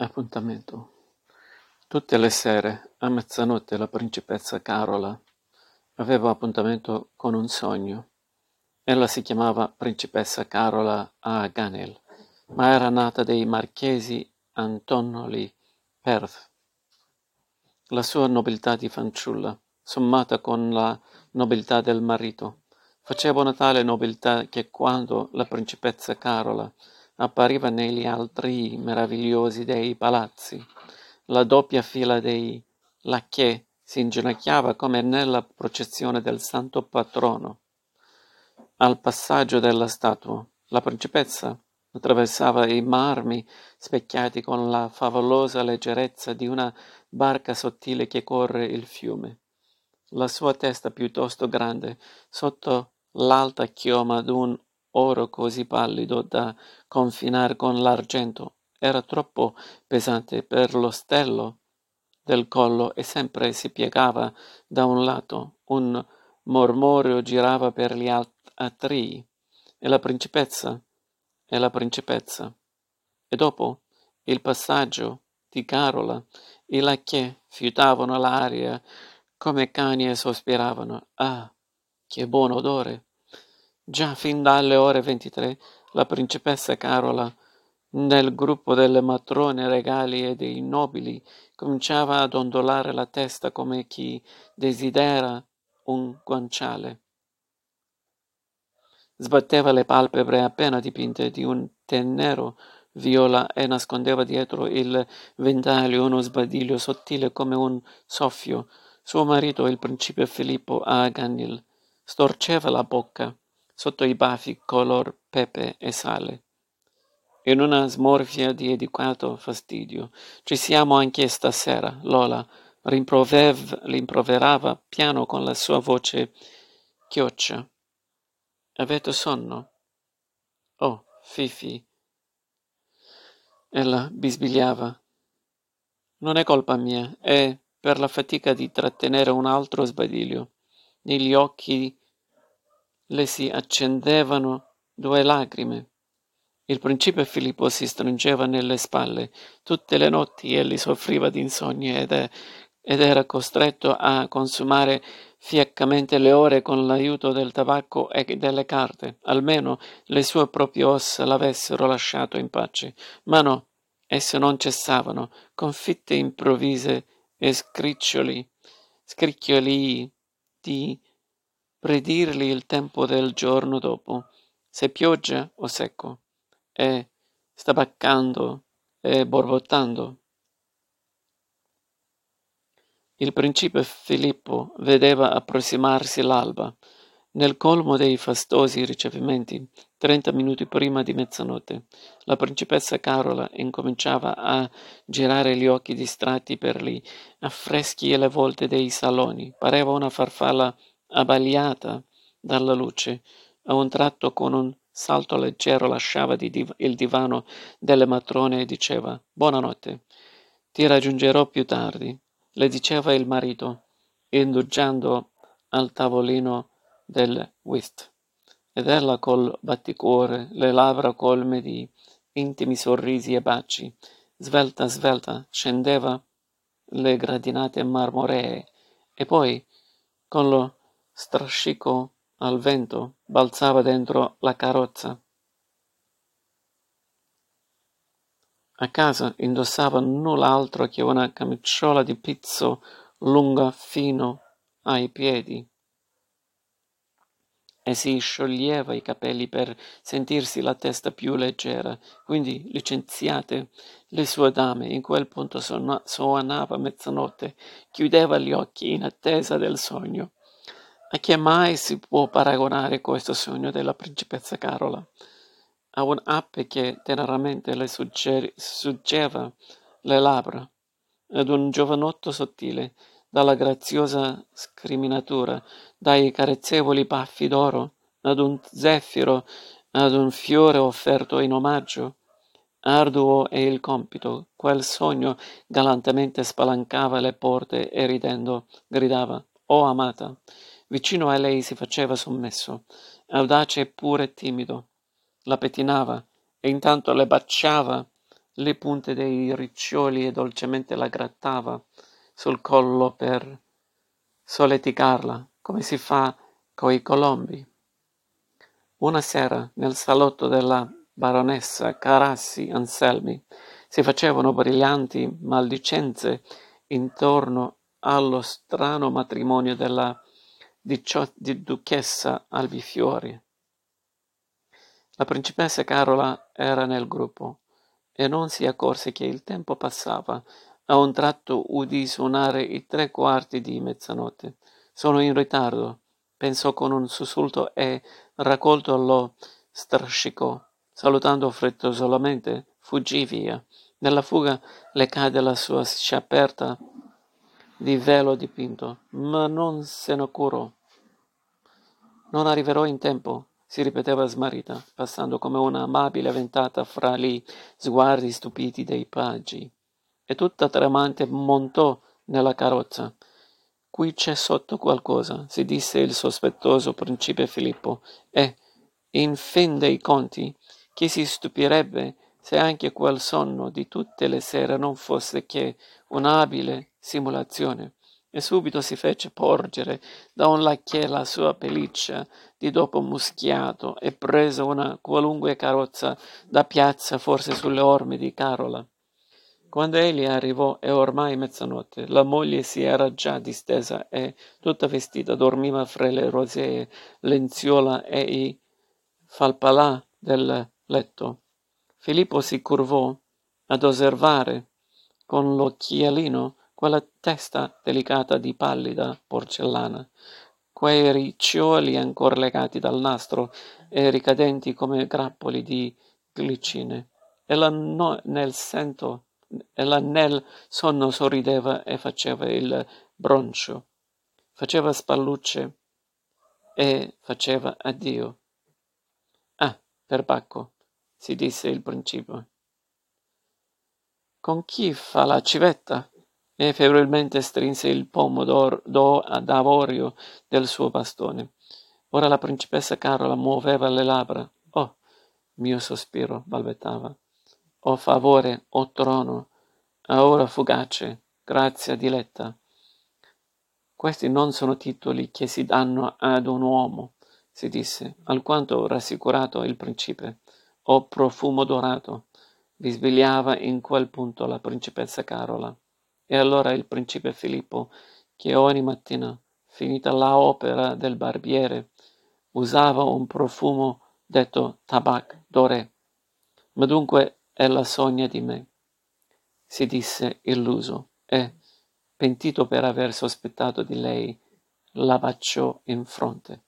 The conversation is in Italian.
Appuntamento Tutte le sere, a mezzanotte, la principessa Carola aveva appuntamento con un sogno. Ella si chiamava principessa Carola Aganel, ma era nata dei marchesi Antonoli Perth. La sua nobiltà di fanciulla, sommata con la nobiltà del marito, faceva una tale nobiltà che quando la principessa Carola appariva negli altri meravigliosi dei palazzi. La doppia fila dei lacchè si inginocchiava come nella processione del santo patrono. Al passaggio della statua, la principessa attraversava i marmi specchiati con la favolosa leggerezza di una barca sottile che corre il fiume. La sua testa piuttosto grande, sotto l'alta chioma d'un oro così pallido da confinare con l'argento era troppo pesante per lo stello del collo e sempre si piegava da un lato, un mormorio girava per gli atrii, e la principessa, e la principessa. E dopo il passaggio di Carola, i lacchè fiutavano l'aria come cani e sospiravano. Ah, che buon odore! Già fin dalle ore ventitré la principessa Carola, nel gruppo delle matrone regali e dei nobili, cominciava ad ondolare la testa come chi desidera un guanciale. Sbatteva le palpebre appena dipinte di un tè nero viola e nascondeva dietro il ventaglio uno sbadiglio sottile come un soffio. Suo marito, il principe Filippo Aganil, storceva la bocca sotto i baffi color pepe e sale. In una smorfia di educato fastidio. Ci siamo anche stasera, Lola rimproverava piano con la sua voce chioccia. Avete sonno? Oh, Fifi. Ella bisbigliava. Non è colpa mia, è per la fatica di trattenere un altro sbadiglio. Negli occhi le si accendevano due lacrime. Il principe Filippo si stringeva nelle spalle. Tutte le notti egli soffriva di insonnia ed, ed era costretto a consumare fiaccamente le ore con l'aiuto del tabacco e delle carte. Almeno le sue proprie ossa l'avessero lasciato in pace. Ma no, esse non cessavano, con fitte improvvise e scriccioli, scricchioli di predirgli il tempo del giorno dopo, se pioggia o secco, e stabaccando e borbottando. Il principe Filippo vedeva approssimarsi l'alba, nel colmo dei fastosi ricevimenti, trenta minuti prima di mezzanotte, la principessa Carola incominciava a girare gli occhi distratti per gli affreschi e le volte dei saloni. Pareva una farfalla abbagliata dalla luce, a un tratto con un salto leggero lasciava div- il divano delle matrone e diceva Buonanotte, ti raggiungerò più tardi, le diceva il marito, indugiando al tavolino del whist. Ed ella col batticuore, le labbra colme di intimi sorrisi e baci, svelta svelta, scendeva le gradinate marmoree e poi, con lo strascico al vento, balzava dentro la carrozza. A casa indossava null'altro che una camicciola di pizzo lunga fino ai piedi e si scioglieva i capelli per sentirsi la testa più leggera. Quindi, licenziate le sue dame, in quel punto suonava mezzanotte, chiudeva gli occhi in attesa del sogno. A che mai si può paragonare questo sogno della principessa Carola? A un'ape che teneramente le suggeva le labbra, ad un giovanotto sottile, dalla graziosa scriminatura, dai carezzevoli baffi d'oro, ad un zeffiro, ad un fiore offerto in omaggio. Arduo è il compito, quel sogno galantemente spalancava le porte e ridendo gridava, Oh amata! Vicino a lei si faceva sommesso, audace eppure timido. La pettinava e intanto le baciava le punte dei riccioli e dolcemente la grattava sul collo per solleticarla, come si fa coi colombi. Una sera, nel salotto della baronessa Carassi Anselmi, si facevano brillanti maldicenze intorno allo strano matrimonio della di, duchessa Albifiori. La principessa Carola era nel gruppo e non si accorse che il tempo passava. A un tratto udì suonare i tre quarti di mezzanotte. Sono in ritardo, pensò con un sussulto e, raccolto, lo strascicò. Salutando frettolosamente, fuggì via. Nella fuga le cade la sua sciaperta di velo dipinto, ma non se ne curò. Non arriverò in tempo, si ripeteva smarrita, passando come una amabile ventata fra gli sguardi stupiti dei paggi. E tutta tremante montò nella carrozza. Qui c'è sotto qualcosa, si disse il sospettoso principe Filippo, e, in fin dei conti, chi si stupirebbe se anche quel sonno di tutte le sere non fosse che un'abile simulazione? E subito si fece porgere da un lacchè la sua pelliccia di dopo muschiato e prese una qualunque carrozza da piazza forse sulle orme di Carola. Quando egli arrivò è ormai mezzanotte, la moglie si era già distesa e, tutta vestita, dormiva fra le rosee lenzuola e i falpalà del letto. Filippo si curvò ad osservare con l'occhialino quella testa delicata di pallida porcellana, quei riccioli ancora legati dal nastro e ricadenti come grappoli di glicine. Ella, no, nel, sento, ella nel sonno sorrideva e faceva il broncio, faceva spallucce e faceva addio. Ah, per Bacco, si disse il principe. Con chi fa la civetta? E febbrilmente strinse il pomo d'avorio del suo bastone. Ora la principessa Carola muoveva le labbra. Oh, mio sospiro, balbettava. Oh favore, oh trono, ora fugace, grazia diletta. Questi non sono titoli che si danno ad un uomo, si disse, alquanto rassicurato il principe. Oh profumo dorato, bisbigliava in quel punto la principessa Carola. E allora il principe Filippo, che ogni mattina, finita la opera del barbiere, usava un profumo detto tabac doré. Ma dunque ella sogna di me, si disse illuso, e, pentito per aver sospettato di lei, la baciò in fronte.